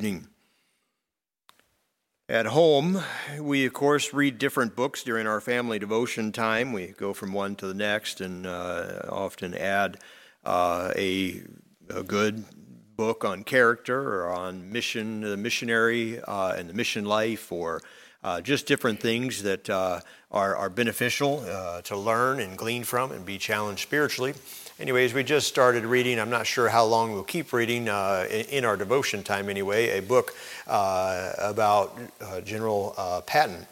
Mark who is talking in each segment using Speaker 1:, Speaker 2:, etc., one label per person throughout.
Speaker 1: evening. At home, we of course read different books during our family devotion time. We go from one to the next and uh, often add uh, a, a, good book on character or on mission, the missionary uh, and the mission life, or uh, just different things that uh, are, are beneficial uh, to learn and glean from and be challenged spiritually. Anyways, we just started reading. I'm not sure how long we'll keep reading uh, in our devotion time, anyway, a book uh, about uh, General uh, Patton.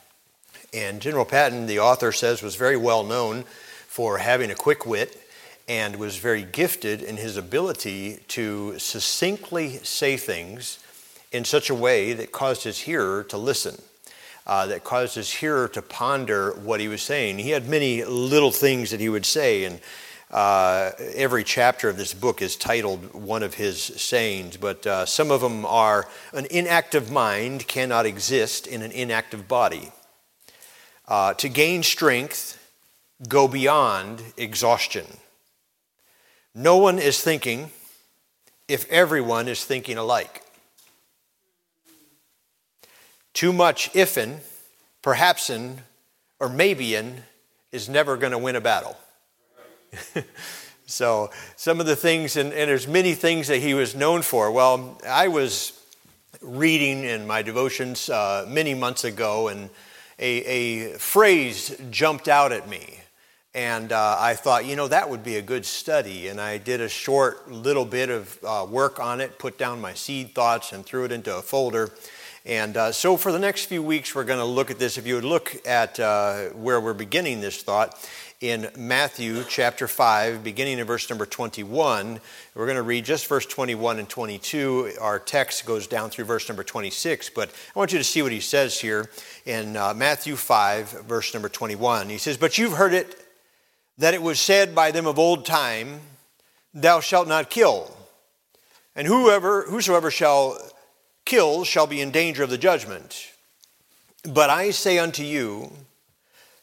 Speaker 1: And General Patton, the author says, was very well known for having a quick wit and was very gifted in his ability to succinctly say things in such a way that caused his hearer to listen. Uh, that caused his hearer to ponder what he was saying. He had many little things that he would say, and uh, every chapter of this book is titled one of his sayings, but uh, some of them are An inactive mind cannot exist in an inactive body. Uh, to gain strength, go beyond exhaustion. No one is thinking if everyone is thinking alike. Too much ifin, perhapsin, or maybeian is never going to win a battle. so some of the things, and, and there's many things that he was known for. Well, I was reading in my devotions uh, many months ago, and a, a, phrase jumped out at me. And uh, I thought, you know, that would be a good study. And I did a short little bit of uh, work on it, put down my seed thoughts, and threw it into a folder. And uh, so for the next few weeks, we're going to look at this. If you would look at uh, where we're beginning this thought, in Matthew chapter 5, beginning in verse number 21. We're going to read just verse 21 and 22. Our text goes down through verse number 26, but I want you to see what he says here in uh, Matthew 5, verse number 21. He says, But you've heard it that it was said by them of old time, Thou shalt not kill. And whoever, whosoever shall kill shall be in danger of the judgment. But I say unto you,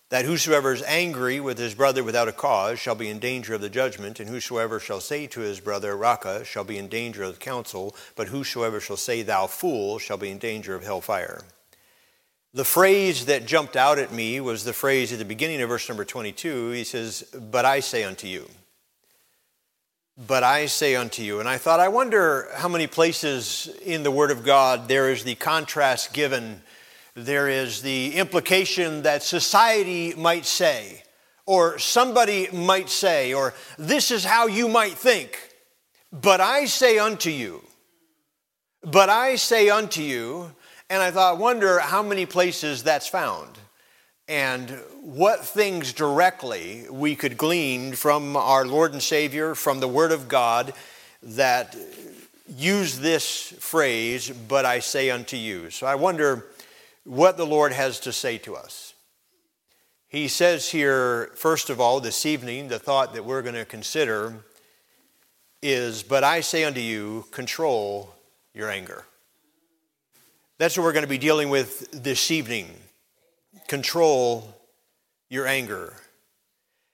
Speaker 1: that whosoever is angry with his brother without a cause shall be in danger of the judgment, and whosoever shall say to his brother, Raca, shall be in danger of the council, but whosoever shall say, Thou fool, shall be in danger of hellfire. The phrase that jumped out at me was the phrase at the beginning of verse number 22. He says, But I say unto you. But I say unto you. And I thought, I wonder how many places in the Word of God there is the contrast given there is the implication that society might say, or somebody might say, or this is how you might think. But I say unto you, but I say unto you, and I thought, wonder how many places that's found and what things directly we could glean from our Lord and Savior, from the Word of God, that use this phrase, but I say unto you. So I wonder what the Lord has to say to us. He says here, first of all, this evening, the thought that we're going to consider is, But I say unto you, control your anger. That's what we're going to be dealing with this evening. Control your anger.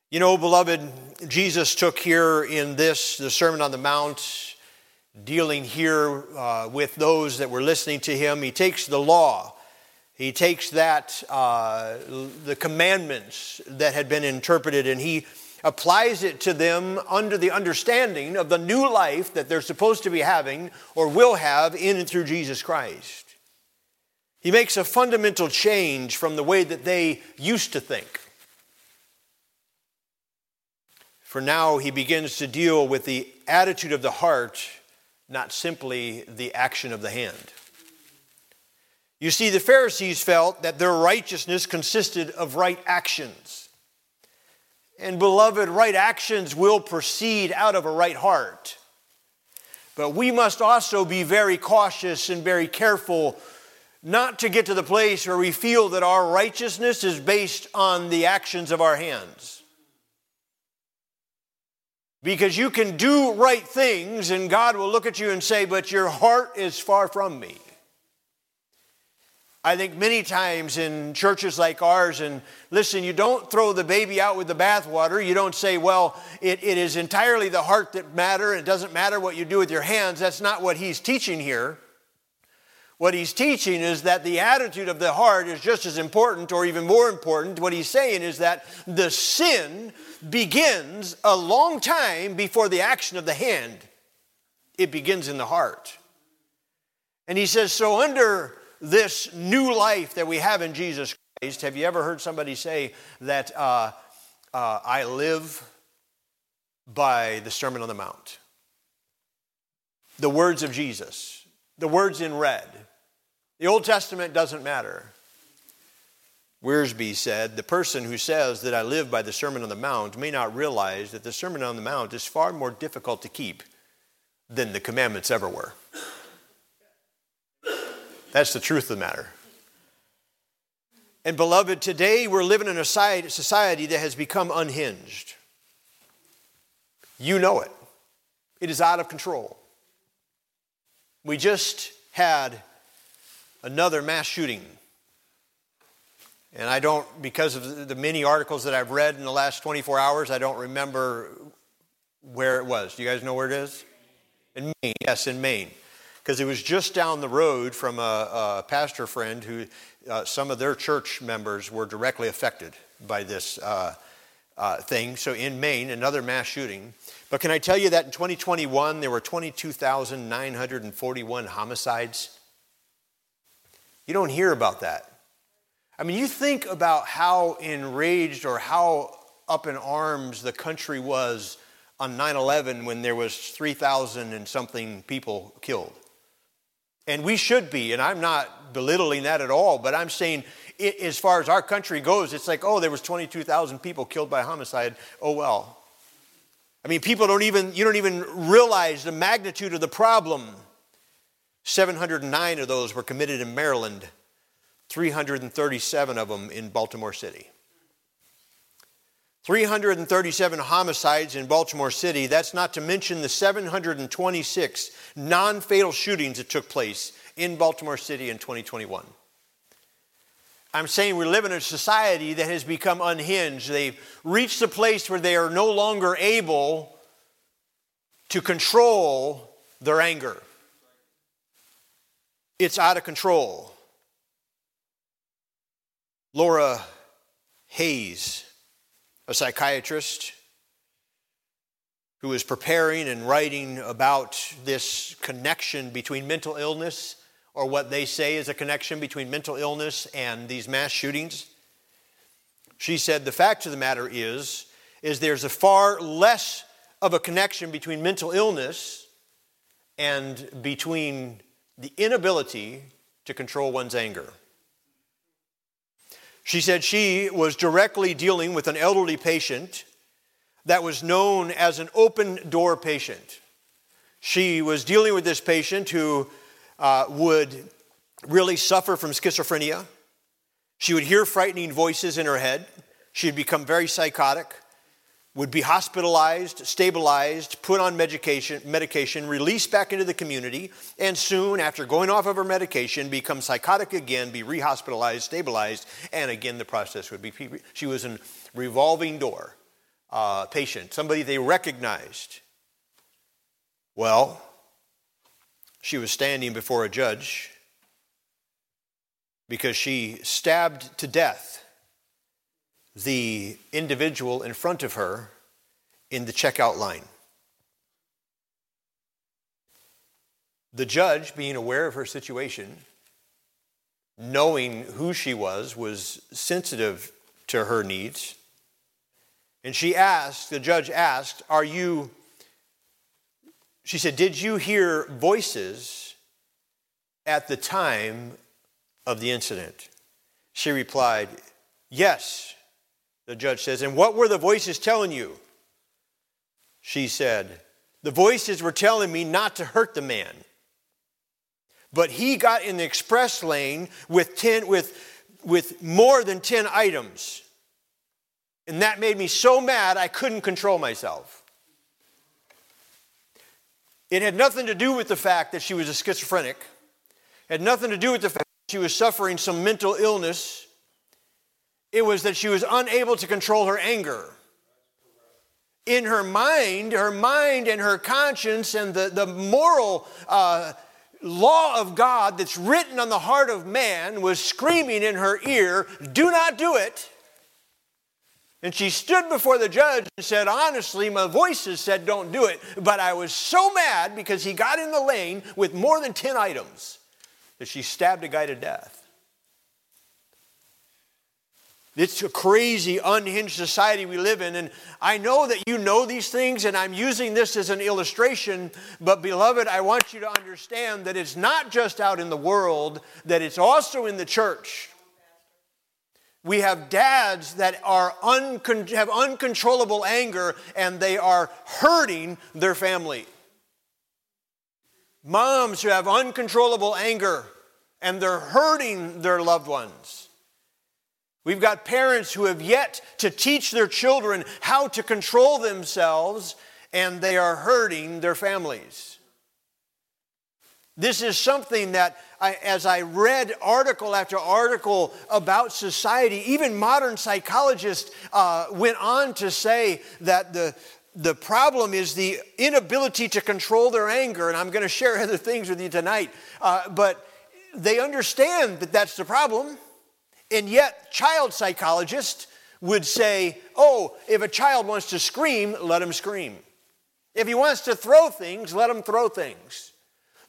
Speaker 1: You know, beloved, Jesus took here in this, the Sermon on the Mount, dealing here uh, with those that were listening to him. He takes the law he takes that, uh, the commandments that had been interpreted, and he applies it to them under the understanding of the new life that they're supposed to be having or will have in and through Jesus Christ. He makes a fundamental change from the way that they used to think. For now, he begins to deal with the attitude of the heart, not simply the action of the hand. You see, the Pharisees felt that their righteousness consisted of right actions. And beloved, right actions will proceed out of a right heart. But we must also be very cautious and very careful not to get to the place where we feel that our righteousness is based on the actions of our hands. Because you can do right things and God will look at you and say, But your heart is far from me. I think many times in churches like ours, and listen, you don't throw the baby out with the bathwater. You don't say, well, it, it is entirely the heart that matter. It doesn't matter what you do with your hands. That's not what he's teaching here. What he's teaching is that the attitude of the heart is just as important or even more important. What he's saying is that the sin begins a long time before the action of the hand, it begins in the heart. And he says, So, under this new life that we have in Jesus Christ, have you ever heard somebody say that uh, uh, I live by the Sermon on the Mount? The words of Jesus, the words in red the Old Testament doesn't matter. Wiersbe said, The person who says that I live by the Sermon on the Mount may not realize that the Sermon on the Mount is far more difficult to keep than the commandments ever were. That's the truth of the matter. And beloved, today we're living in a society that has become unhinged. You know it. It is out of control. We just had another mass shooting. And I don't, because of the many articles that I've read in the last 24 hours, I don't remember where it was. Do you guys know where it is? In Maine, yes, in Maine. Because it was just down the road from a, a pastor friend who uh, some of their church members were directly affected by this uh, uh, thing. So in Maine, another mass shooting. But can I tell you that in 2021, there were 22,941 homicides? You don't hear about that. I mean, you think about how enraged or how up in arms the country was on 9/11 when there was 3,000 and something people killed. And we should be, and I'm not belittling that at all, but I'm saying it, as far as our country goes, it's like, oh, there was 22,000 people killed by homicide. Oh well. I mean, people don't even you don't even realize the magnitude of the problem. 709 of those were committed in Maryland, 337 of them in Baltimore City. 337 homicides in Baltimore City. That's not to mention the 726 non fatal shootings that took place in Baltimore City in 2021. I'm saying we live in a society that has become unhinged. They've reached a place where they are no longer able to control their anger it's out of control. Laura Hayes, a psychiatrist who is preparing and writing about this connection between mental illness, or what they say is a connection between mental illness and these mass shootings. She said the fact of the matter is is there's a far less of a connection between mental illness and between the inability to control one's anger. She said she was directly dealing with an elderly patient that was known as an open door patient. She was dealing with this patient who uh, would really suffer from schizophrenia. She would hear frightening voices in her head. She would become very psychotic would be hospitalized, stabilized, put on medication, medication, released back into the community, and soon, after going off of her medication, become psychotic again, be rehospitalized, stabilized, and again the process would be. She was a revolving door uh, patient, somebody they recognized. Well, she was standing before a judge because she stabbed to death the individual in front of her in the checkout line. The judge, being aware of her situation, knowing who she was, was sensitive to her needs. And she asked, the judge asked, Are you, she said, Did you hear voices at the time of the incident? She replied, Yes the judge says, And what were the voices telling you? She said, The voices were telling me not to hurt the man. But he got in the express lane with, ten, with, with more than 10 items. And that made me so mad I couldn't control myself. It had nothing to do with the fact that she was a schizophrenic. It had nothing to do with the fact that she was suffering some mental illness it was that she was unable to control her anger. In her mind, her mind and her conscience and the, the moral uh, law of God that's written on the heart of man was screaming in her ear, Do not do it. And she stood before the judge and said, Honestly, my voices said, Don't do it. But I was so mad because he got in the lane with more than 10 items that she stabbed a guy to death. It's a crazy, unhinged society we live in. And I know that you know these things, and I'm using this as an illustration. But, beloved, I want you to understand that it's not just out in the world, that it's also in the church. We have dads that are uncon- have uncontrollable anger and they are hurting their family. Moms who have uncontrollable anger and they're hurting their loved ones. We've got parents who have yet to teach their children how to control themselves, and they are hurting their families. This is something that, I, as I read article after article about society, even modern psychologists uh, went on to say that the, the problem is the inability to control their anger. And I'm going to share other things with you tonight. Uh, but they understand that that's the problem. And yet, child psychologists would say, oh, if a child wants to scream, let him scream. If he wants to throw things, let him throw things.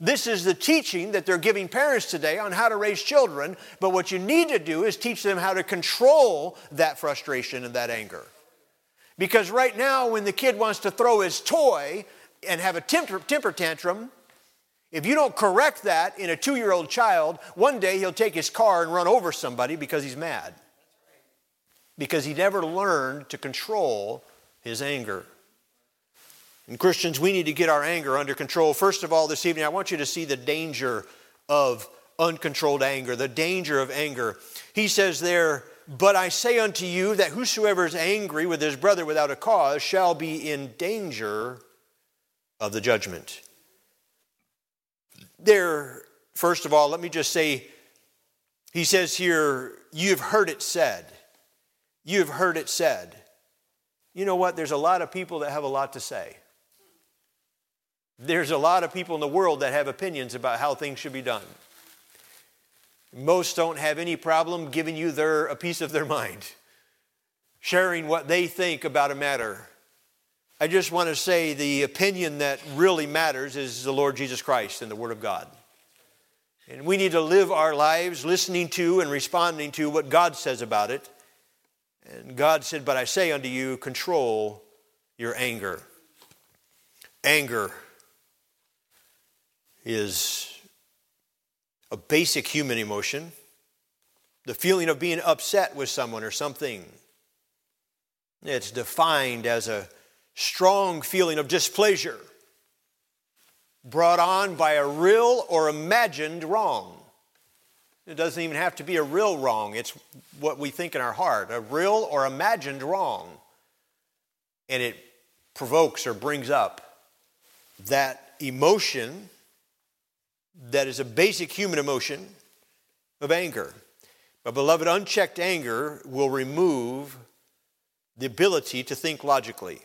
Speaker 1: This is the teaching that they're giving parents today on how to raise children, but what you need to do is teach them how to control that frustration and that anger. Because right now, when the kid wants to throw his toy and have a temper, temper tantrum, if you don't correct that in a two year old child, one day he'll take his car and run over somebody because he's mad. Because he never learned to control his anger. And Christians, we need to get our anger under control. First of all, this evening, I want you to see the danger of uncontrolled anger, the danger of anger. He says there, But I say unto you that whosoever is angry with his brother without a cause shall be in danger of the judgment there, first of all, let me just say, he says here, you've heard it said. You've heard it said. You know what? There's a lot of people that have a lot to say. There's a lot of people in the world that have opinions about how things should be done. Most don't have any problem giving you their, a piece of their mind, sharing what they think about a matter. I just want to say the opinion that really matters is the Lord Jesus Christ and the Word of God. And we need to live our lives listening to and responding to what God says about it. And God said, But I say unto you, control your anger. Anger is a basic human emotion, the feeling of being upset with someone or something. It's defined as a strong feeling of displeasure brought on by a real or imagined wrong. It doesn't even have to be a real wrong, it's what we think in our heart, a real or imagined wrong. And it provokes or brings up that emotion that is a basic human emotion of anger. But, beloved, unchecked anger will remove the ability to think logically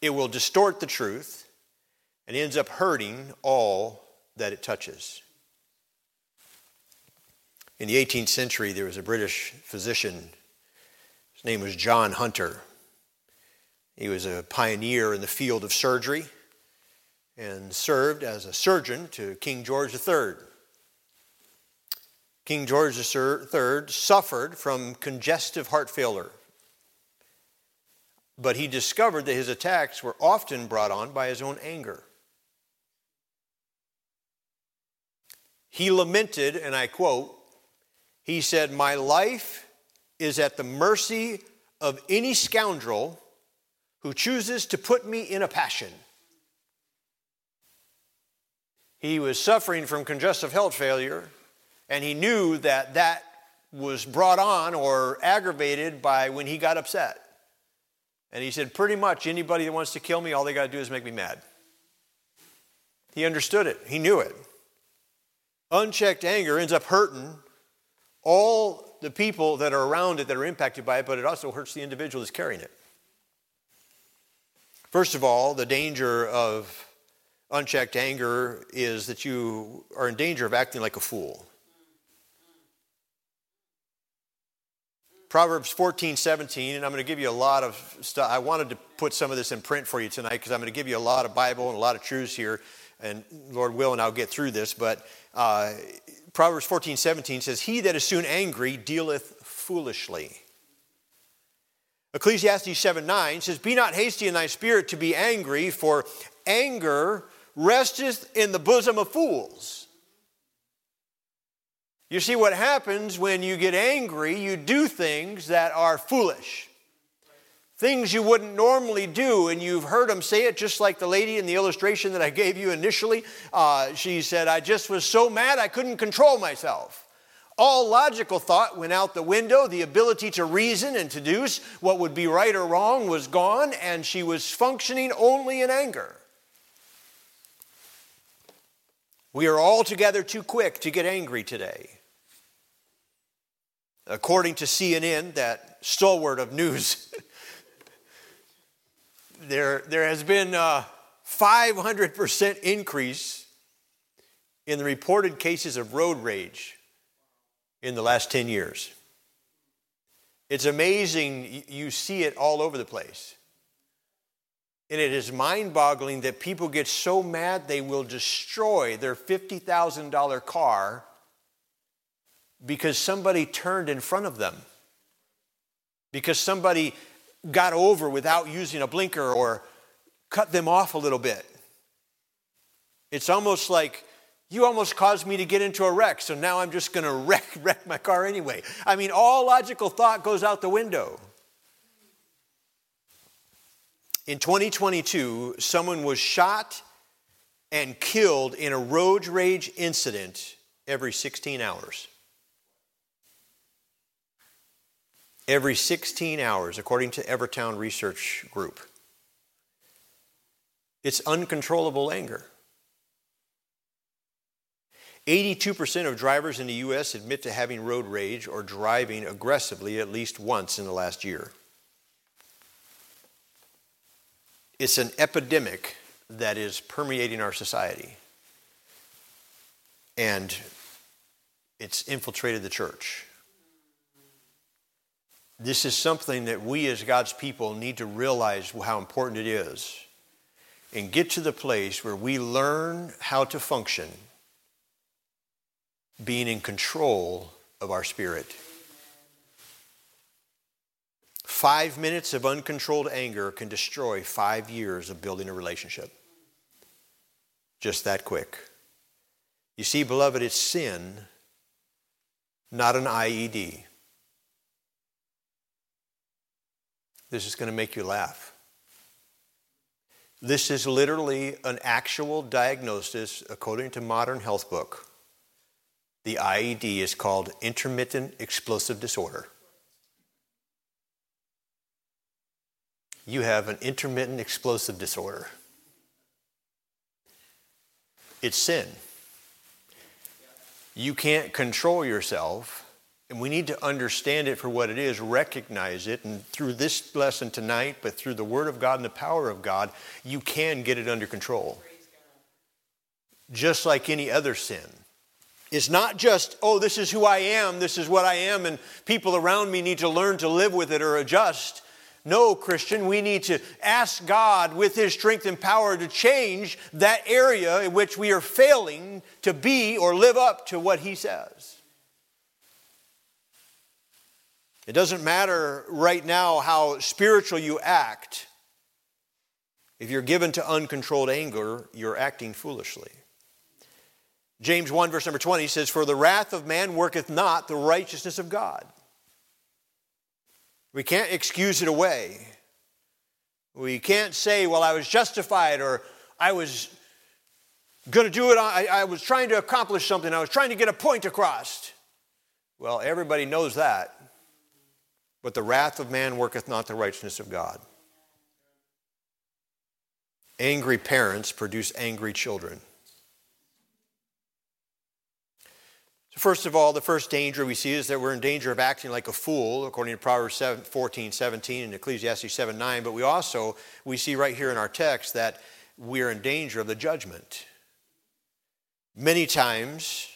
Speaker 1: it will distort the truth and ends up hurting all that it touches. In the 18th century, there was a British physician. His name was John Hunter. He was a pioneer in the field of surgery and served as a surgeon to King George III. King George III suffered from congestive heart failure. But he discovered that his attacks were often brought on by his own anger. He lamented, and I quote, he said, My life is at the mercy of any scoundrel who chooses to put me in a passion. He was suffering from congestive heart failure, and he knew that that was brought on or aggravated by when he got upset. And he said, pretty much anybody that wants to kill me, all they got to do is make me mad. He understood it, he knew it. Unchecked anger ends up hurting all the people that are around it that are impacted by it, but it also hurts the individual that's carrying it. First of all, the danger of unchecked anger is that you are in danger of acting like a fool. Proverbs 14, 17, and I'm going to give you a lot of stuff. I wanted to put some of this in print for you tonight because I'm going to give you a lot of Bible and a lot of truths here, and Lord willing, I'll get through this. But uh, Proverbs 14, 17 says, He that is soon angry dealeth foolishly. Ecclesiastes 7, 9 says, Be not hasty in thy spirit to be angry, for anger resteth in the bosom of fools. You see, what happens when you get angry, you do things that are foolish. Things you wouldn't normally do, and you've heard them say it just like the lady in the illustration that I gave you initially. Uh, she said, I just was so mad I couldn't control myself. All logical thought went out the window. The ability to reason and to deduce what would be right or wrong was gone, and she was functioning only in anger. We are altogether too quick to get angry today. According to CNN, that stalwart of news, there, there has been a 500% increase in the reported cases of road rage in the last 10 years. It's amazing, you see it all over the place. And it is mind boggling that people get so mad they will destroy their $50,000 car because somebody turned in front of them, because somebody got over without using a blinker or cut them off a little bit. It's almost like you almost caused me to get into a wreck, so now I'm just going to wreck, wreck my car anyway. I mean, all logical thought goes out the window. In 2022, someone was shot and killed in a road rage incident every 16 hours. Every 16 hours, according to Everytown Research Group. It's uncontrollable anger. 82% of drivers in the U.S. admit to having road rage or driving aggressively at least once in the last year. It's an epidemic that is permeating our society. And it's infiltrated the church. This is something that we as God's people need to realize how important it is and get to the place where we learn how to function being in control of our spirit. Five minutes of uncontrolled anger can destroy five years of building a relationship. Just that quick. You see, beloved, it's sin, not an IED. This is going to make you laugh. This is literally an actual diagnosis according to modern health book. The IED is called intermittent explosive disorder. You have an intermittent explosive disorder. It's sin. You can't control yourself and we need to understand it for what it is, recognize it, and through this lesson tonight, but through the Word of God and the power of God, you can get it under control. Just like any other sin. It's not just, oh, this is who I am, this is what I am, and people around me need to learn to live with it or adjust. No, Christian, we need to ask God with His strength and power to change that area in which we are failing to be or live up to what He says. It doesn't matter right now how spiritual you act. If you're given to uncontrolled anger, you're acting foolishly. James 1, verse number 20 says, For the wrath of man worketh not the righteousness of God. We can't excuse it away. We can't say, Well, I was justified or I was going to do it, I, I was trying to accomplish something, I was trying to get a point across. Well, everybody knows that. But the wrath of man worketh not the righteousness of God. Angry parents produce angry children. So first of all, the first danger we see is that we're in danger of acting like a fool, according to Proverbs 7, 14, 17 and Ecclesiastes 7, 9. But we also, we see right here in our text that we're in danger of the judgment. Many times,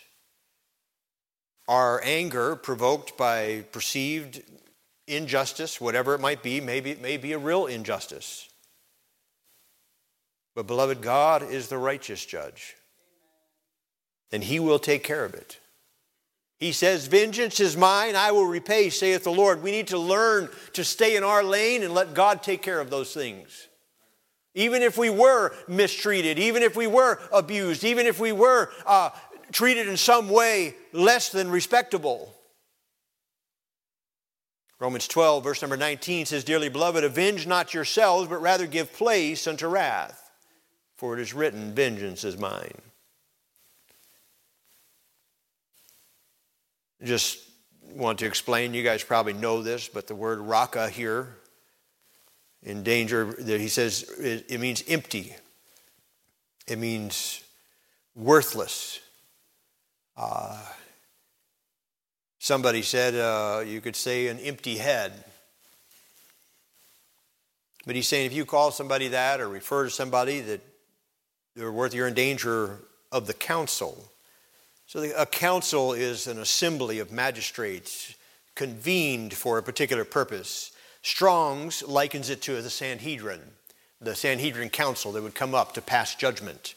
Speaker 1: our anger provoked by perceived injustice, whatever it might be, maybe it may be a real injustice. But, beloved, God is the righteous judge, and He will take care of it. He says, Vengeance is mine, I will repay, saith the Lord. We need to learn to stay in our lane and let God take care of those things. Even if we were mistreated, even if we were abused, even if we were uh, treated in some way less than respectable. Romans 12, verse number 19 says, Dearly beloved, avenge not yourselves, but rather give place unto wrath. For it is written, Vengeance is mine. Just want to explain, you guys probably know this, but the word Raca here in danger, that he says it, it means empty. It means worthless. Uh, somebody said uh, you could say an empty head. But he's saying if you call somebody that or refer to somebody that they're worth, you're in danger of the council. So the, a council is an assembly of magistrates convened for a particular purpose. Strong's likens it to the Sanhedrin, the Sanhedrin council that would come up to pass judgment.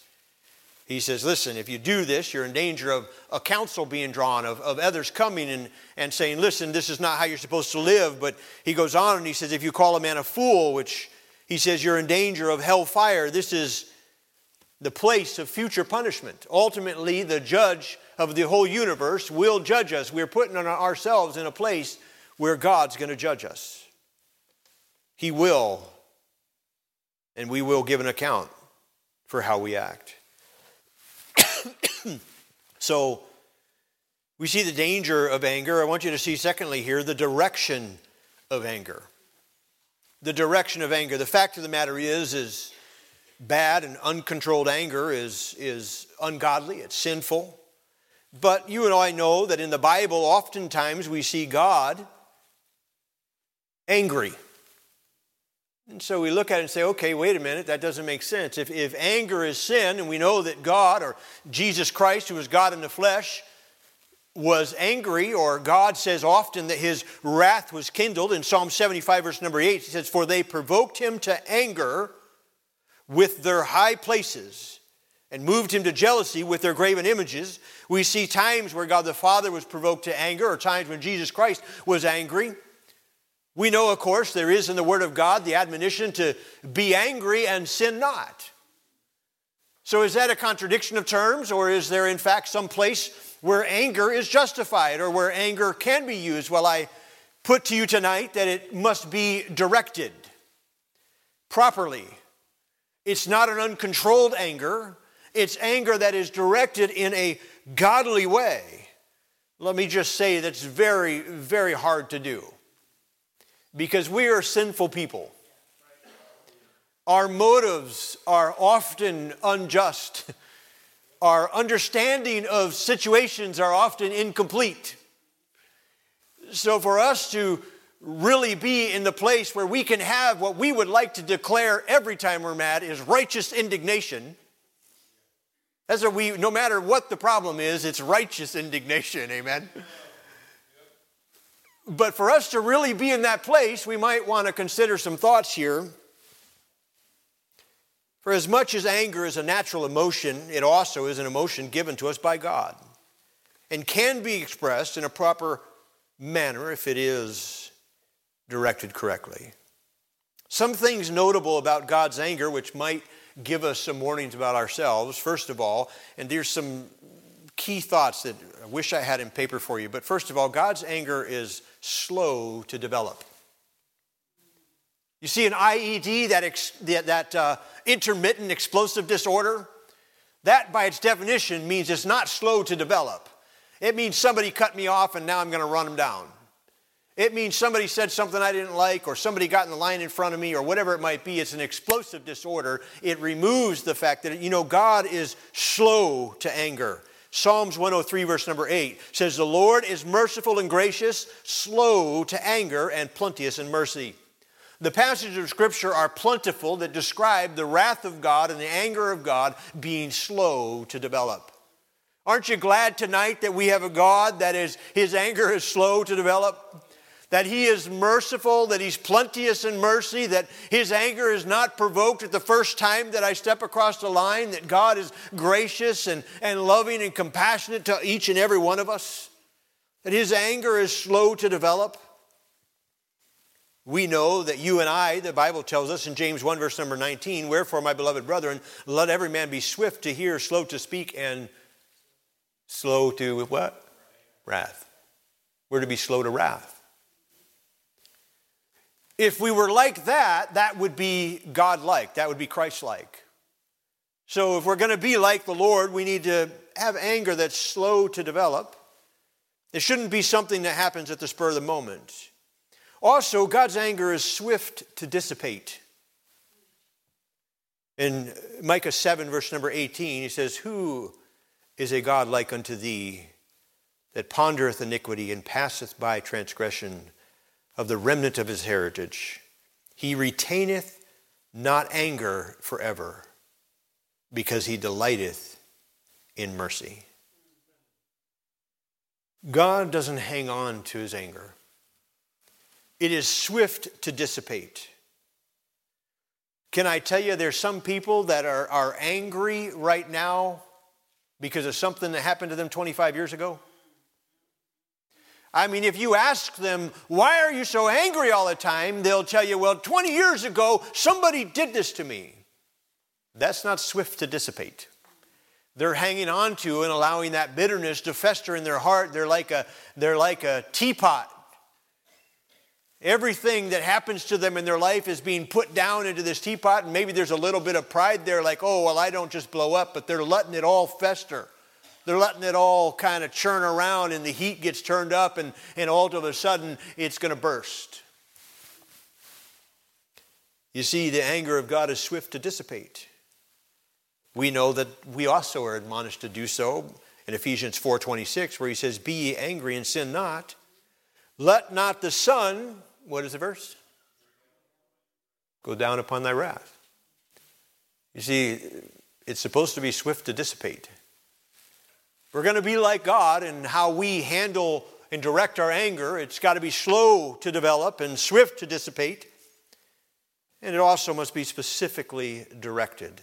Speaker 1: He says, Listen, if you do this, you're in danger of a council being drawn, of, of others coming and, and saying, Listen, this is not how you're supposed to live. But he goes on and he says, If you call a man a fool, which he says you're in danger of hellfire, this is the place of future punishment. Ultimately, the judge of the whole universe will judge us. We're putting ourselves in a place where God's going to judge us. He will, and we will give an account for how we act. Hmm. so, we see the danger of anger. I want you to see, secondly, here, the direction of anger. The direction of anger. The fact of the matter is, is bad and uncontrolled anger is, is ungodly, it's sinful. But you and I know that in the Bible, oftentimes we see God angry. And so we look at it and say, okay, wait a minute, that doesn't make sense. If, if anger is sin, and we know that God or Jesus Christ, who is God in the flesh, was angry, or God says often that his wrath was kindled. In Psalm 75, verse number 8, he says, For they provoked him to anger with their high places and moved him to jealousy with their graven images. We see times where God the Father was provoked to anger, or times when Jesus Christ was angry. We know, of course, there is in the Word of God the admonition to be angry and sin not. So, is that a contradiction of terms, or is there, in fact, some place where anger is justified or where anger can be used? Well, I put to you tonight that it must be directed properly. It's not an uncontrolled anger, it's anger that is directed in a godly way. Let me just say that's very, very hard to do because we are sinful people. Our motives are often unjust. Our understanding of situations are often incomplete. So, for us to really be in the place where we can have what we would like to declare every time we're mad is righteous indignation. That's what we, no matter what the problem is, it's righteous indignation, amen? But for us to really be in that place, we might want to consider some thoughts here. For as much as anger is a natural emotion, it also is an emotion given to us by God and can be expressed in a proper manner if it is directed correctly. Some things notable about God's anger, which might give us some warnings about ourselves, first of all, and there's some key thoughts that I wish I had in paper for you. But first of all, God's anger is slow to develop. You see, an IED, that, ex, that, uh, intermittent explosive disorder, that by its definition means it's not slow to develop. It means somebody cut me off and now I'm going to run them down. It means somebody said something I didn't like, or somebody got in the line in front of me, or whatever it might be. It's an explosive disorder. It removes the fact that, you know, God is slow to anger. Psalms 103, verse number 8 says, The Lord is merciful and gracious, slow to anger, and plenteous in mercy. The passages of Scripture are plentiful that describe the wrath of God and the anger of God being slow to develop. Aren't you glad tonight that we have a God that is, his anger is slow to develop? That he is merciful, that he's plenteous in mercy, that his anger is not provoked at the first time that I step across the line, that God is gracious and, and loving and compassionate to each and every one of us, that his anger is slow to develop. We know that you and I, the Bible tells us in James 1, verse number 19, wherefore, my beloved brethren, let every man be swift to hear, slow to speak, and slow to what? Wrath. We're to be slow to wrath. If we were like that, that would be God like, that would be Christ like. So if we're going to be like the Lord, we need to have anger that's slow to develop. It shouldn't be something that happens at the spur of the moment. Also, God's anger is swift to dissipate. In Micah 7, verse number 18, he says, Who is a God like unto thee that pondereth iniquity and passeth by transgression of the remnant of his heritage? He retaineth not anger forever, because he delighteth in mercy. God doesn't hang on to his anger. It is swift to dissipate. Can I tell you, there's some people that are, are angry right now because of something that happened to them 25 years ago? I mean, if you ask them, why are you so angry all the time? They'll tell you, well, 20 years ago, somebody did this to me. That's not swift to dissipate. They're hanging on to and allowing that bitterness to fester in their heart. They're like a, they're like a teapot Everything that happens to them in their life is being put down into this teapot, and maybe there's a little bit of pride there, like, oh, well, I don't just blow up, but they're letting it all fester. They're letting it all kind of churn around, and the heat gets turned up, and, and all of a sudden it's going to burst. You see, the anger of God is swift to dissipate. We know that we also are admonished to do so in Ephesians 4:26, where he says, Be ye angry and sin not. Let not the sun what is the verse? Go down upon thy wrath. You see, it's supposed to be swift to dissipate. We're going to be like God in how we handle and direct our anger. It's got to be slow to develop and swift to dissipate. And it also must be specifically directed.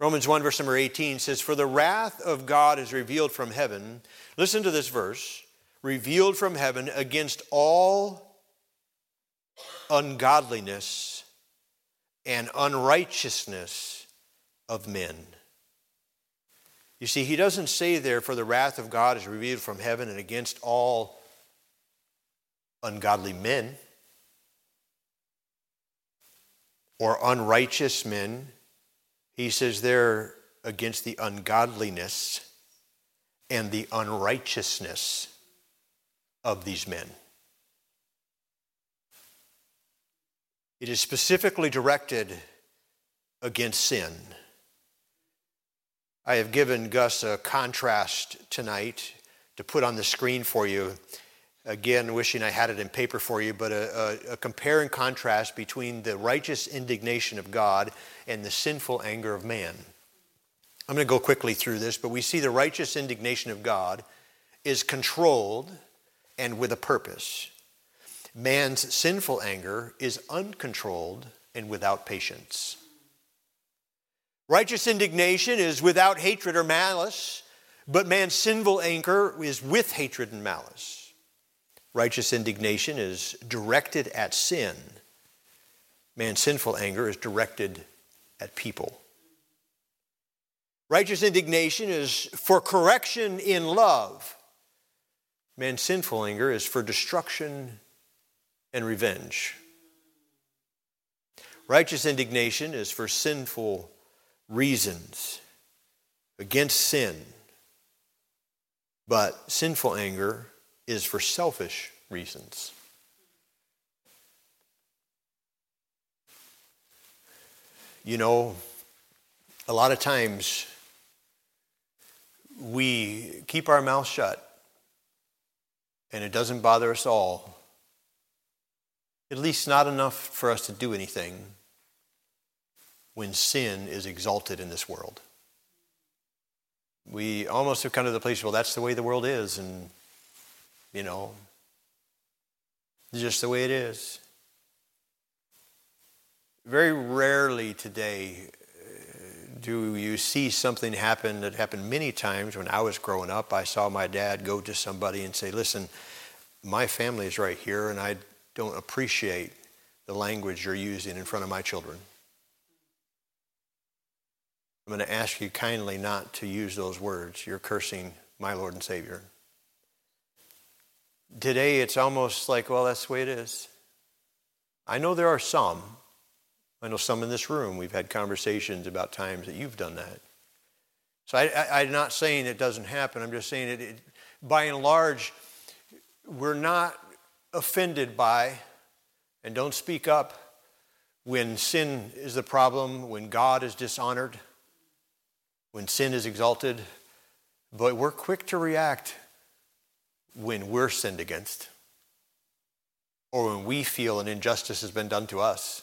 Speaker 1: Romans 1, verse number 18 says, For the wrath of God is revealed from heaven. Listen to this verse revealed from heaven against all ungodliness and unrighteousness of men. You see, he doesn't say there, for the wrath of God is revealed from heaven and against all ungodly men or unrighteous men. He says there against the ungodliness and the unrighteousness of these men. It is specifically directed against sin. I have given Gus a contrast tonight to put on the screen for you. Again, wishing I had it in paper for you, but a, a, a, compare and contrast between the righteous indignation of God and the sinful anger of man. I'm going to go quickly through this, but we see the righteous indignation of God is controlled and with a purpose. Man's sinful anger is uncontrolled and without patience. Righteous indignation is without hatred or malice, but man's sinful anger is with hatred and malice. Righteous indignation is directed at sin. Man's sinful anger is directed at people. Righteous indignation is for correction in love. Man's sinful anger is for destruction and revenge. Righteous indignation is for sinful reasons against sin. But sinful anger is for selfish reasons. You know, a lot of times we keep our mouth shut and it doesn't bother us all at least not enough for us to do anything when sin is exalted in this world. We almost have come to the place, well, that's the way the world is, and, you know, just the way it is. Very rarely today uh, do you see something happen that happened many times when I was growing up? I saw my dad go to somebody and say, Listen, my family is right here, and I don't appreciate the language you're using in front of my children. I'm going to ask you kindly not to use those words. You're cursing my Lord and Savior. Today, it's almost like, well, that's the way it is. I know there are some I know some in this room, we've had conversations about times that you've done that. So I, am not saying it doesn't happen. I'm just saying it, it, by and large, we're not offended by and don't speak up when sin is the problem, when God is dishonored, when sin is exalted. But we're quick to react when we're sinned against or when we feel an injustice has been done to us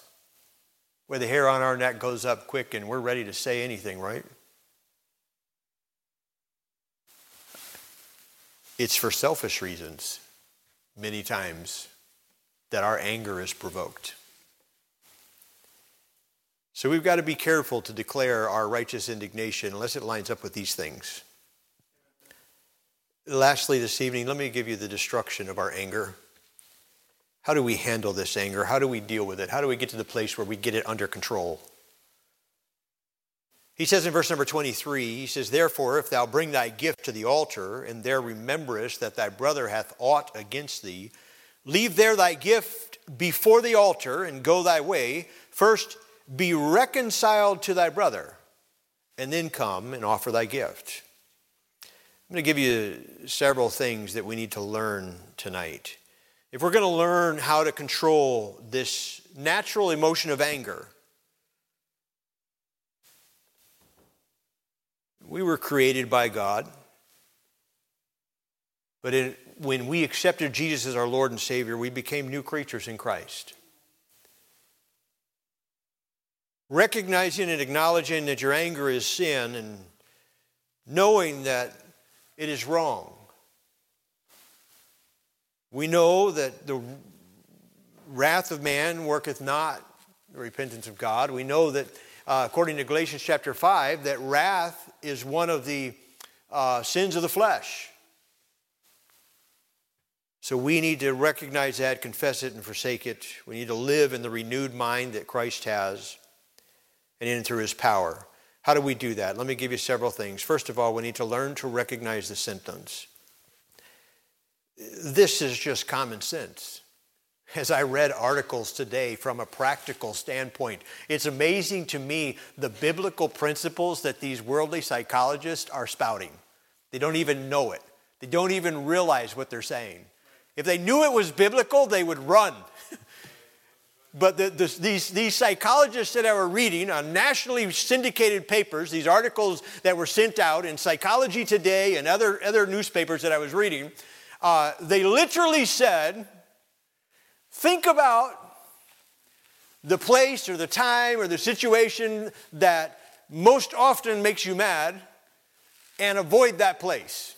Speaker 1: where the hair on our neck goes up quick and we're ready to say anything, right? It's for selfish reasons, many times, that our anger is provoked. So we've got to be careful to declare our righteous indignation unless it lines up with these things. Lastly, this evening, let me give you the destruction of our anger. How do we handle this anger? How do we deal with it? How do we get to the place where we get it under control? He says in verse number 23, he says, Therefore, if thou bring thy gift to the altar, and there rememberest that thy brother hath aught against thee, leave there thy gift before the altar, and go thy way. First, be reconciled to thy brother, and then come and offer thy gift. I'm going to give you several things that we need to learn tonight. If we're going to learn how to control this natural emotion of anger, we were created by God. But in, when we accepted Jesus as our Lord and Savior, we became new creatures in Christ. Recognizing and acknowledging that your anger is sin and knowing that it is wrong we know that the wrath of man worketh not the repentance of God. We know that, uh, according to Galatians chapter 5, that wrath is one of the uh, sins of the flesh. So we need to recognize that, confess it, and forsake it. We need to live in the renewed mind that Christ has and in through his power. How do we do that? Let me give you several things. First of all, we need to learn to recognize the symptoms. This is just common sense. As I read articles today from a practical standpoint, it's amazing to me the biblical principles that these worldly psychologists are spouting. They don't even know it, they don't even realize what they're saying. If they knew it was biblical, they would run. But the, the, these, these psychologists that I were reading on nationally syndicated papers, these articles that were sent out in Psychology Today and other, other newspapers that I was reading, uh, they literally said, think about the place or the time or the situation that most often makes you mad and avoid that place.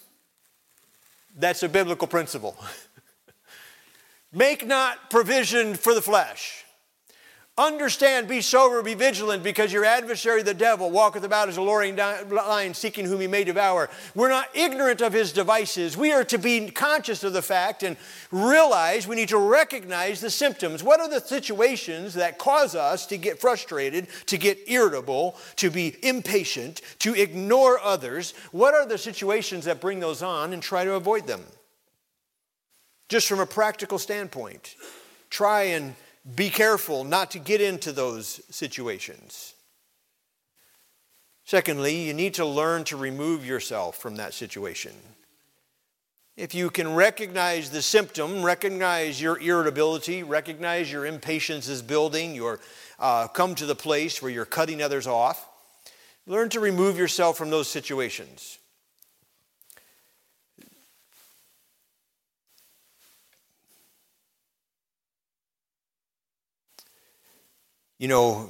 Speaker 1: That's a biblical principle. Make not provision for the flesh. Understand, be sober, be vigilant, because your adversary, the devil, walketh about as a roaring lion, seeking whom he may devour. We're not ignorant of his devices. We are to be conscious of the fact and realize we need to recognize the symptoms. What are the situations that cause us to get frustrated, to get irritable, to be impatient, to ignore others? What are the situations that bring those on and try to avoid them? Just from a practical standpoint, try and be careful not to get into those situations. Secondly, you need to learn to remove yourself from that situation. If you can recognize the symptom, recognize your irritability, recognize your impatience is building, you're uh, come to the place where you're cutting others off, learn to remove yourself from those situations. You know,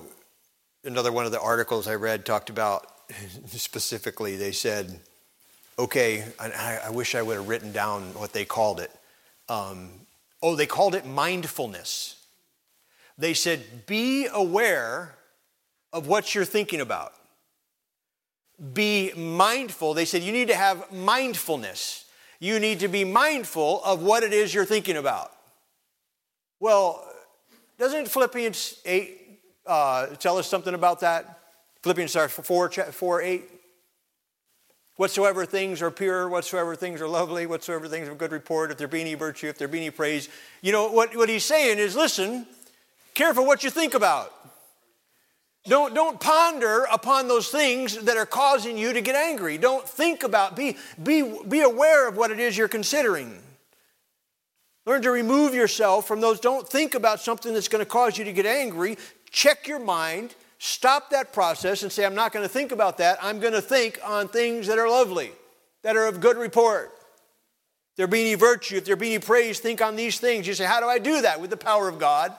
Speaker 1: another one of the articles I read talked about specifically, they said, okay, I, I wish I would have written down what they called it. Um, oh, they called it mindfulness. They said, be aware of what you're thinking about. Be mindful. They said, you need to have mindfulness. You need to be mindful of what it is you're thinking about. Well, doesn't Philippians 8 uh, tell us something about that? Philippians 4, 4 8. Whatsoever things are pure, whatsoever things are lovely, whatsoever things of good report, if there be any virtue, if there be any praise. You know, what, what he's saying is listen, careful what you think about. Don't, don't ponder upon those things that are causing you to get angry. Don't think about, be, be, be aware of what it is you're considering. Learn to remove yourself from those. Don't think about something that's going to cause you to get angry. Check your mind, stop that process, and say, I'm not going to think about that. I'm going to think on things that are lovely, that are of good report. If there be any virtue, if there be any praise, think on these things. You say, How do I do that? With the power of God.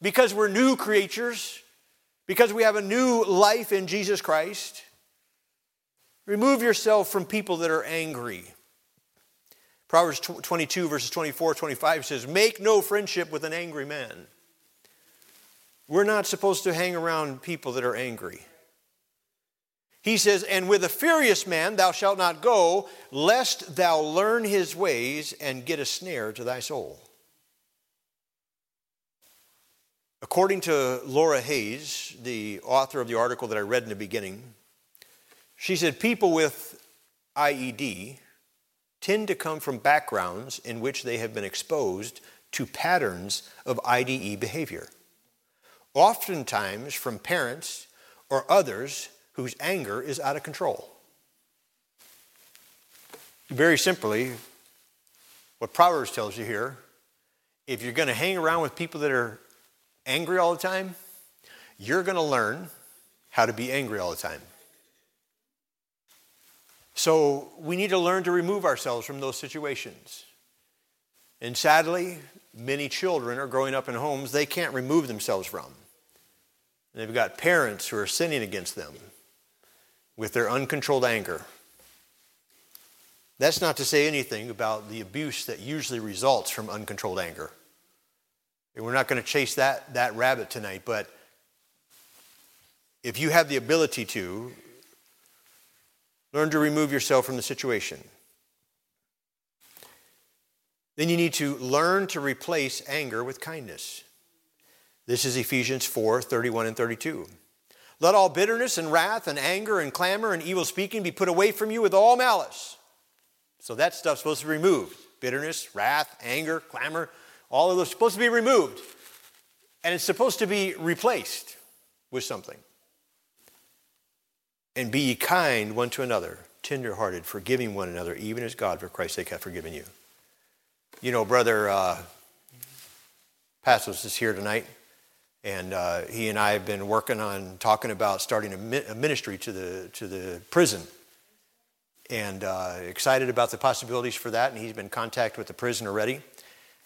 Speaker 1: Because we're new creatures, because we have a new life in Jesus Christ. Remove yourself from people that are angry. Proverbs 22, verses 24, 25 says, Make no friendship with an angry man. We're not supposed to hang around people that are angry. He says, And with a furious man thou shalt not go, lest thou learn his ways and get a snare to thy soul. According to Laura Hayes, the author of the article that I read in the beginning, she said people with IED tend to come from backgrounds in which they have been exposed to patterns of IDE behavior, oftentimes from parents or others whose anger is out of control. Very simply, what Proverbs tells you here if you're going to hang around with people that are angry all the time, you're going to learn how to be angry all the time. So we need to learn to remove ourselves from those situations. And sadly, many children are growing up in homes they can't remove themselves from. And they've got parents who are sinning against them with their uncontrolled anger. That's not to say anything about the abuse that usually results from uncontrolled anger. And we're not going to chase that, that rabbit tonight, but if you have the ability to, Learn to remove yourself from the situation. Then you need to learn to replace anger with kindness. This is Ephesians 4 31 and 32. Let all bitterness and wrath and anger and clamor and evil speaking be put away from you with all malice. So that stuff's supposed to be removed. Bitterness, wrath, anger, clamor, all of those supposed to be removed. And it's supposed to be replaced with something. And be ye kind one to another, tenderhearted, forgiving one another, even as God, for Christ's sake, hath forgiven you. You know, brother uh, Passos is here tonight, and uh, he and I have been working on talking about starting a, ministry to the to the prison, and uh, excited about the possibilities for that. And he's been in contact with the prison already,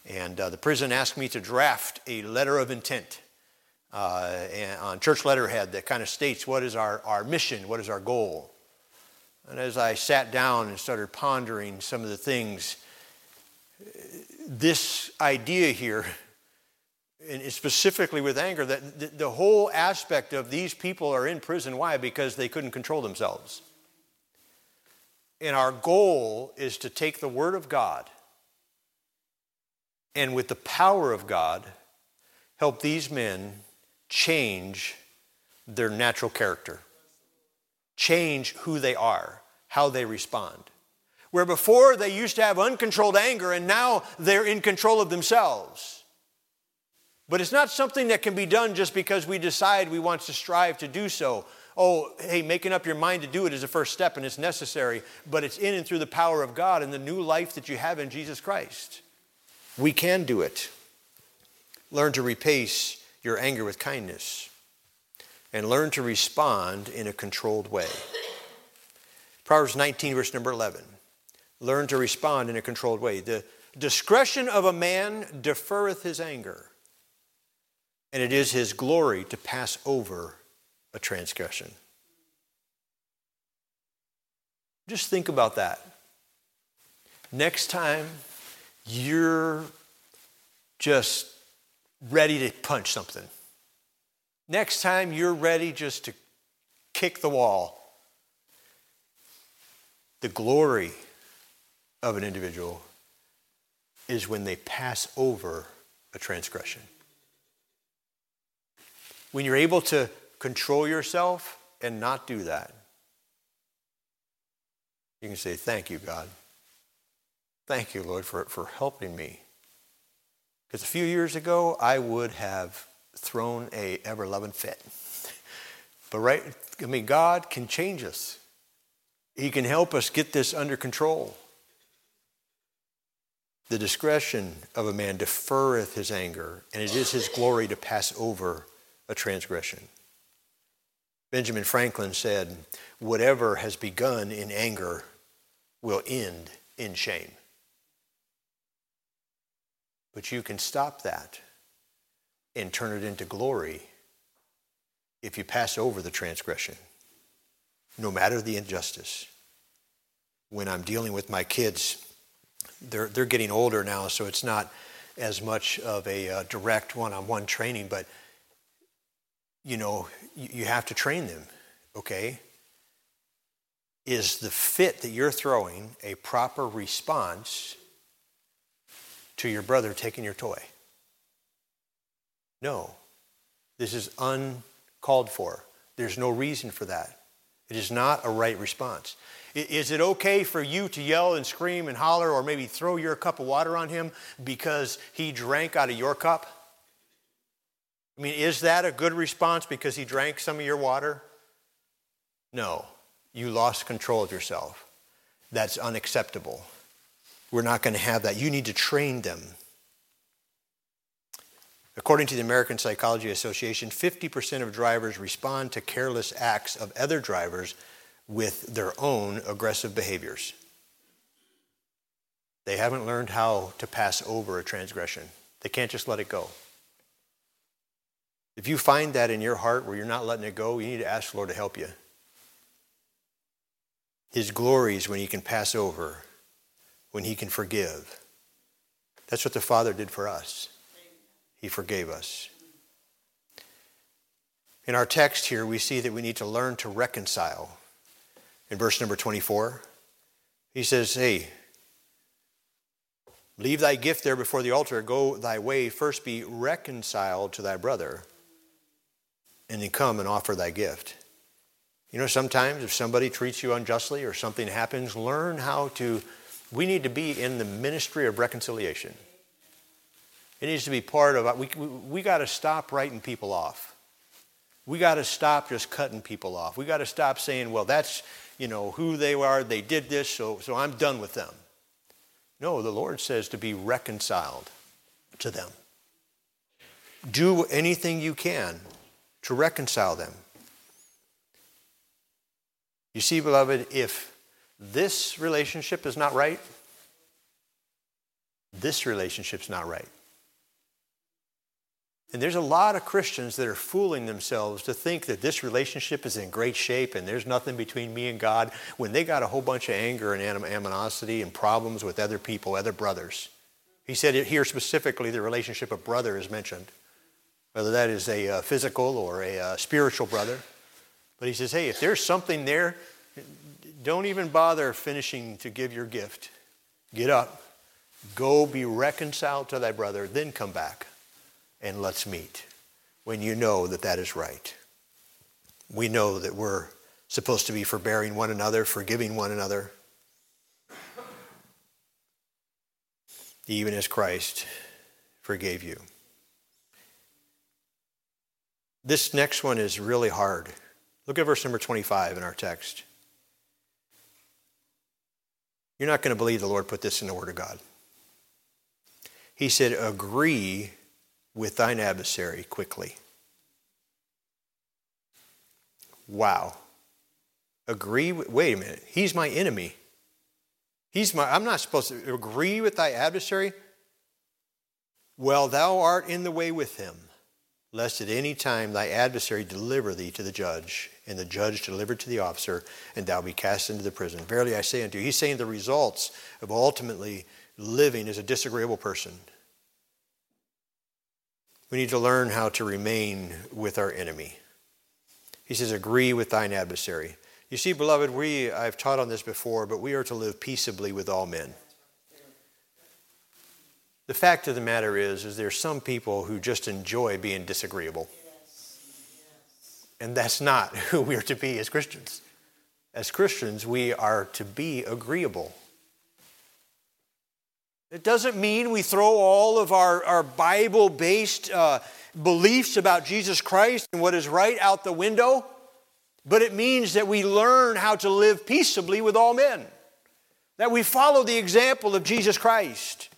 Speaker 1: and uh, the prison asked me to draft a letter of intent uh, on church letterhead that kind of states what is our, our mission, what is our goal. And as I sat down and started pondering some of the things, this idea here, and specifically with anger, that the whole aspect of these people are in prison. Why? Because they couldn't control themselves. And our goal is to take the Word of God and with the power of God, help these men change their natural character, change who they are, how they respond. Where before they used to have uncontrolled anger and now they're in control of themselves. But it's not something that can be done just because we decide we want to strive to do so. Oh, hey, making up your mind to do it is a first step and it's necessary, but it's in and through the power of God and the new life that you have in Jesus Christ. We can do it. Learn to repace your anger with kindness and learn to respond in a controlled way. Proverbs 19, verse number 11. Learn to respond in a controlled way. The discretion of a man deferreth his anger, and it is his glory to pass over a transgression. Just think about that. Next time you're just ready to punch something, next time you're ready just to kick the wall, the glory of an individual is when they pass over a transgression. When you're able to control yourself and not do that, you can say, Thank you, God. Thank you, Lord, for, for helping me. Because a few years ago, I would have thrown a ever loving fit. but right, I mean, God can change us. He can help us get this under control. The discretion of a man deferreth his anger, and it is his glory to pass over a transgression. Benjamin Franklin said, Whatever has begun in anger will end in shame. But you can stop that and turn it into glory if you pass over the transgression, no matter the injustice. When I'm dealing with my kids, they're, they're getting older now, so it's not as much of a uh, direct one on one training, but you know, you, have to train them, okay? Is the fit that you're throwing a proper response to your brother taking your toy? No. This is uncalled for. There's no reason for that. It is not a right response. Is it okay for you to yell and scream and holler or maybe throw your cup of water on him because he drank out of your cup? I mean, is that a good response because he drank some of your water? No. You lost control of yourself. That's unacceptable. We're not going to have that. You need to train them. According to the American Psychology Association, 50% of drivers respond to careless acts of other drivers with their own aggressive behaviors. They haven't learned how to pass over a transgression, they can't just let it go. If you find that in your heart where you're not letting it go, you need to ask the Lord to help you. His glory is when he can pass over, when he can forgive. That's what the Father did for us. He forgave us. In our text here, we see that we need to learn to reconcile in verse number 24. He says, Hey, leave thy gift there before the altar, go thy way, first be reconciled to thy brother, and then come and offer thy gift. You know, sometimes if somebody treats you unjustly or something happens, learn how to. We need to be in the ministry of reconciliation. It needs to be part of. We, we, we got to stop writing people off. We got to stop just cutting people off. We got to stop saying, well, that's you know, who they are, they did this, so, so I'm done with them. No, the Lord says to be reconciled to them. Do anything you can to reconcile them. You see, beloved, if this relationship is not right, this relationship's not right. And there's a lot of Christians that are fooling themselves to think that this relationship is in great shape and there's nothing between me and God when they got a whole bunch of anger and animosity and problems with other people, other brothers. He said here specifically the relationship of brother is mentioned, whether that is a uh, physical or a uh, spiritual brother. But he says, hey, if there's something there, don't even bother finishing to give your gift. Get up, go be reconciled to thy brother, then come back and let's meet when you know that that is right. We know that we're supposed to be forbearing one another, forgiving one another, even as Christ forgave you. This next one is really hard. Look at verse number 25 in our text. You're not going to believe the Lord put this in the Word of God. He said, Agree with thine adversary quickly. Wow. Agree with, wait a minute. He's my enemy. He's my, I'm not supposed to agree with thy adversary. Well, thou art in the way with him. Lest at any time thy adversary deliver thee to the judge, and the judge deliver to the officer, and thou be cast into the prison. Verily I say unto you, he's saying the results of ultimately living as a disagreeable person. We need to learn how to remain with our enemy. He says, agree with thine adversary. You see, beloved, we, I've taught on this before, but we are to live peaceably with all men. The fact of the matter is, is there's some people who just enjoy being disagreeable. And that's not who we're to be as Christians. As Christians, we are to be agreeable. It doesn't mean we throw all of our, our Bible based uh, beliefs about Jesus Christ and what is right out the window, but it means that we learn how to live peaceably with all men, that we follow the example of Jesus Christ.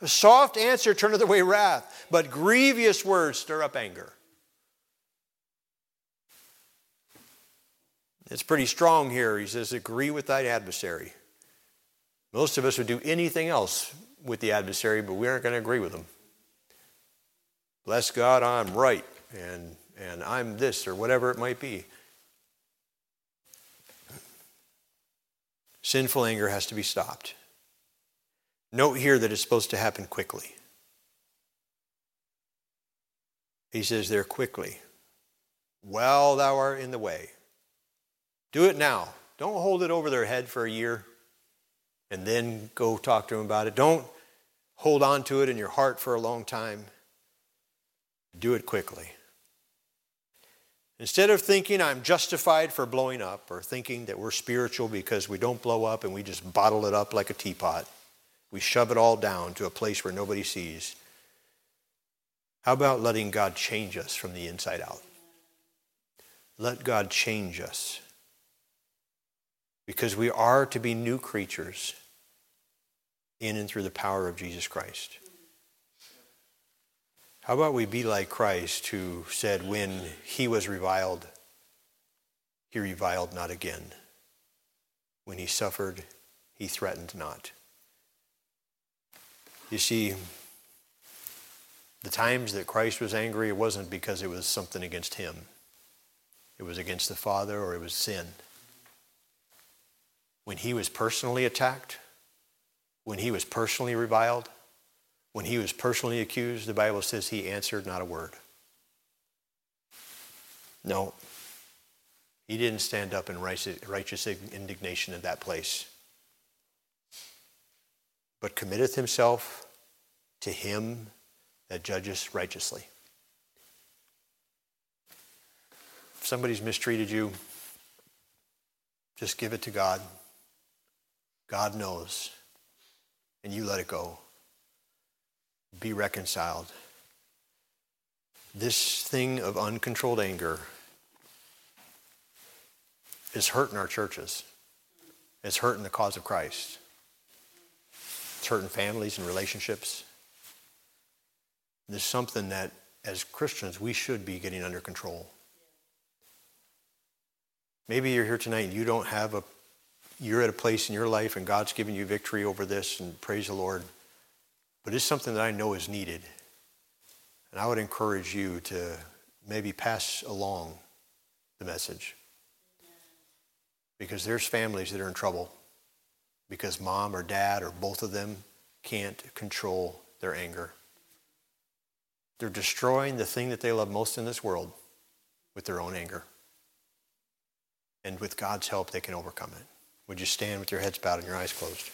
Speaker 1: A soft answer turneth away wrath, but grievous words stir up anger. It's pretty strong here. He says, Agree with thy adversary. Most of us would do anything else with the adversary, but we aren't going to agree with him. Bless God, I'm right, and, and I'm this, or whatever it might be. Sinful anger has to be stopped. Note here that it's supposed to happen quickly. He says there quickly, while thou art in the way. Do it now. Don't hold it over their head for a year and then go talk to them about it. Don't hold on to it in your heart for a long time. Do it quickly. Instead of thinking I'm justified for blowing up or thinking that we're spiritual because we don't blow up and we just bottle it up like a teapot, we shove it all down to a place where nobody sees. How about letting God change us from the inside out? Let God change us because we are to be new creatures in and through the power of Jesus Christ. How about we be like Christ, who said, when he was reviled, he reviled not again. When he suffered, he threatened not. You see, the times that Christ was angry, it wasn't because it was something against him, it was against the Father or it was sin. When he was personally attacked, when he was personally reviled, when he was personally accused, the Bible says he answered not a word. No, he didn't stand up in righteous indignation in that place, but committeth himself to him that judges righteously. If somebody's mistreated you, just give it to God. God knows. And you let it go. Be reconciled. This thing of uncontrolled anger is hurting our churches. It's hurting the cause of Christ. Hurting families and relationships. There's something that, as Christians, we should be getting under control. Maybe you're here tonight and you don't have a you're at a place in your life and God's given you victory over this, and praise the Lord. But it's something that I know is needed. And I would encourage you to maybe pass along the message. Because there's families that are in trouble because mom or dad or both of them can't control their anger. They're destroying the thing that they love most in this world with their own anger. And with God's help, they can overcome it. Would you stand with your heads bowed and your eyes closed?